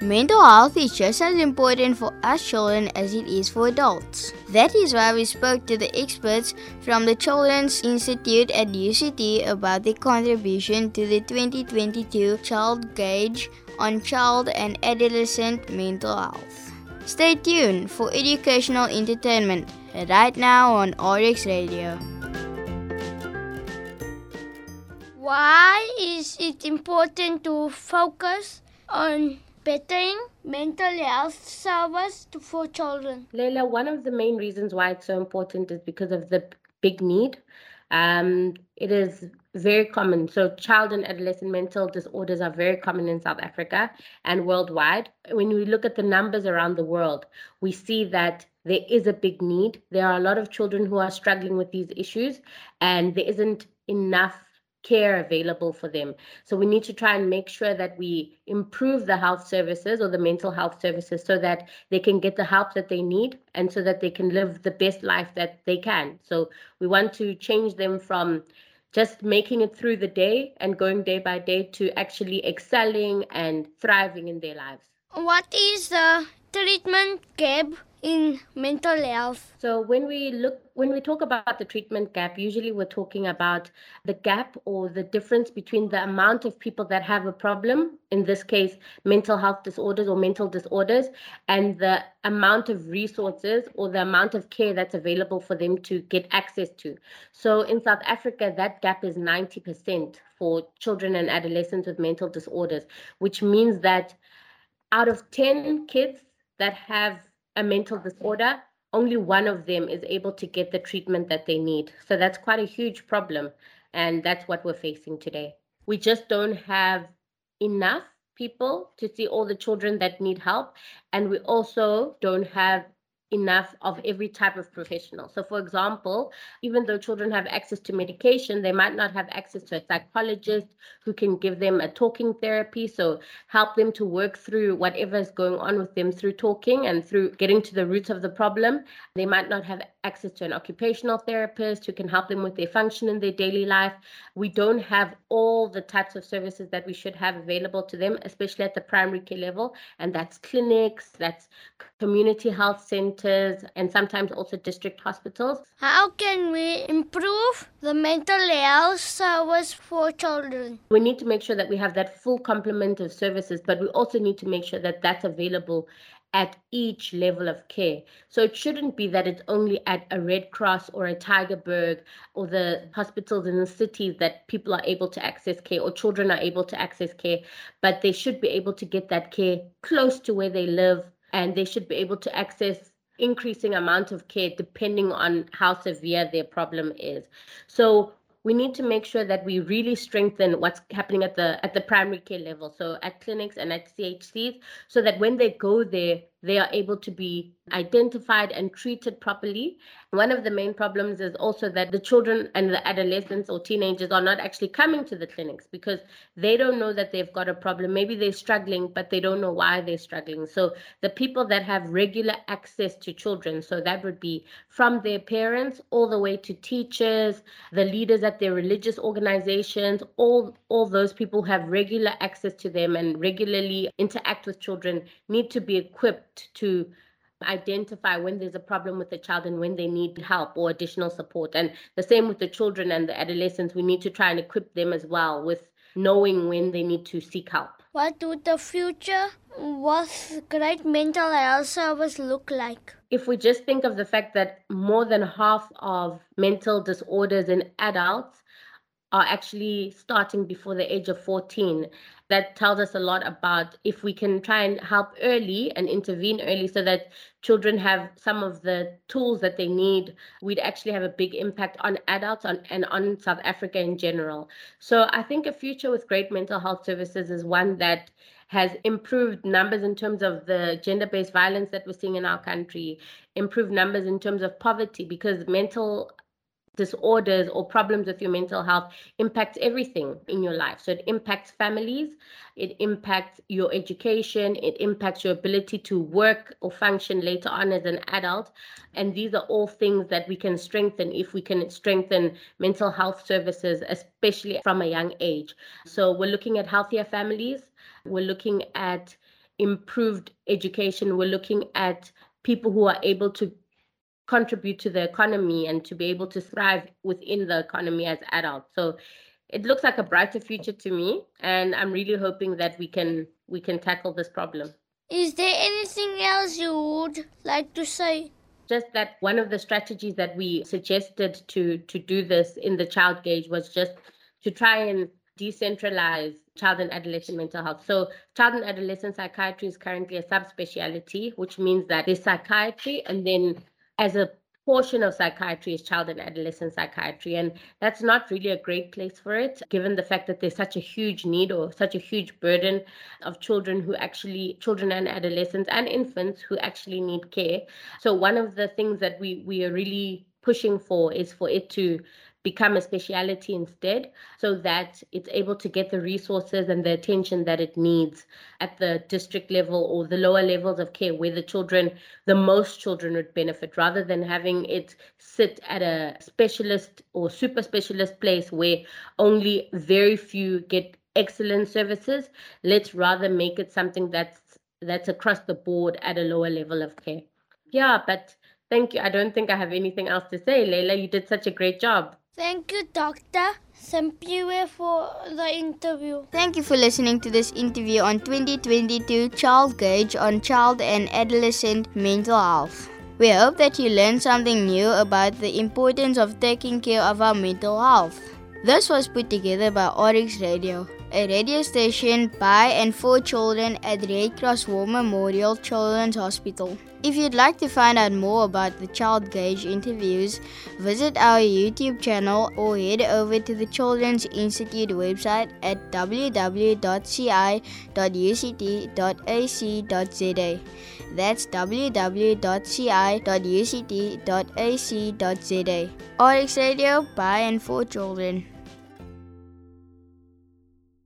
Mental health is just as important for us children as it is for adults. That is why we spoke to the experts from the Children's Institute at UCT about their contribution to the 2022 Child Gauge on Child and Adolescent Mental Health. Stay tuned for educational entertainment right now on RX Radio. Why is it important to focus on bettering mental health service for children? Leila, one of the main reasons why it's so important is because of the big need. Um, it is very common. So, child and adolescent mental disorders are very common in South Africa and worldwide. When we look at the numbers around the world, we see that there is a big need. There are a lot of children who are struggling with these issues, and there isn't enough care available for them. So we need to try and make sure that we improve the health services or the mental health services so that they can get the help that they need and so that they can live the best life that they can. So we want to change them from just making it through the day and going day by day to actually excelling and thriving in their lives. What is the treatment gap in mental health? So when we look when we talk about the treatment gap, usually we're talking about the gap or the difference between the amount of people that have a problem, in this case, mental health disorders or mental disorders, and the amount of resources or the amount of care that's available for them to get access to. So in South Africa, that gap is 90% for children and adolescents with mental disorders, which means that out of 10 kids that have a mental disorder, only one of them is able to get the treatment that they need. So that's quite a huge problem. And that's what we're facing today. We just don't have enough people to see all the children that need help. And we also don't have enough of every type of professional. So, for example, even though children have access to medication, they might not have access to a psychologist who can give them a talking therapy. So, help them to work through whatever is going on with them through talking and through getting to the roots of the problem. They might not have access to an occupational therapist who can help them with their function in their daily life. We don't have all the types of services that we should have available to them, especially at the primary care level. And that's clinics, that's community health centers, and sometimes also district hospitals. How can we improve the mental health service for children? We need to make sure that we have that full complement of services, but we also need to make sure that that's available at each level of care. So it shouldn't be that it's only at a Red Cross or a Tygerberg or the hospitals in the cities that people are able to access care or children are able to access care, but they should be able to get that care close to where they live and they should be able to access increasing amount of care depending on how severe their problem is. So we need to make sure that we really strengthen what's happening at the at the primary care level so at clinics and at chcs so that when they go there they are able to be identified and treated properly. One of the main problems is also that the children and the adolescents or teenagers are not actually coming to the clinics because they don't know that they've got a problem. Maybe they're struggling, but they don't know why they're struggling. So the people that have regular access to children, so that would be from their parents all the way to teachers, the leaders at their religious organizations, all all those people who have regular access to them and regularly interact with children need to be equipped to identify when there's a problem with the child and when they need help or additional support. And the same with the children and the adolescents, we need to try and equip them as well with knowing when they need to seek help. What would the future with great mental health service look like? If we just think of the fact that more than half of mental disorders in adults are actually starting before the age of 14 that tells us a lot about if we can try and help early and intervene early so that children have some of the tools that they need. We'd actually have a big impact on adults on, and on south africa in general. So i think a future with great mental health services is one that has improved numbers in terms of the gender based violence that we're seeing in our country, improved numbers in terms of poverty, because mental disorders or problems with your mental health impacts everything in your life. So it impacts families, it impacts your education, it impacts your ability to work or function later on as an adult. And these are all things that we can strengthen if we can strengthen mental health services, especially from a young age. So we're looking at healthier families, we're looking at improved education, we're looking at people who are able to contribute to the economy and to be able to thrive within the economy as adults. So it looks like a brighter future to me and I'm really hoping that we can we can tackle this problem. Is there anything else you would like to say? Just that one of the strategies that we suggested to to do this in the child gauge was just to try and decentralize child and adolescent mental health. So, child and adolescent psychiatry is currently a subspecialty, which means that there's psychiatry and then as a portion of psychiatry is child and adolescent psychiatry. And that's not really a great place for it, given the fact that there's such a huge need or such a huge burden of children who actually, children and adolescents and infants who actually need care. So, one of the things that we, we are really pushing for is for it to become a speciality instead so that it's able to get the resources and the attention that it needs at the district level or the lower levels of care where the children the most children would benefit rather than having it sit at a specialist or super specialist place where only very few get excellent services let's rather make it something that's that's across the board at a lower level of care yeah but Thank you. I don't think I have anything else to say. Leila, you did such a great job. Thank you, Dr. Simphiwe, for the interview. Thank you for listening to this interview on 2022 Child Gauge on child and adolescent mental health. We hope that you learned something new about the importance of taking care of our mental health. This was put together by RX Radio, a radio station by and for children at Red Cross War Memorial Children's Hospital. If you'd like to find out more about the Child Gauge interviews, visit our YouTube channel or head over to the Children's Institute website at www.ci.uct.ac.za. That's www.ci.uct.ac.za. RX Radio by and for children.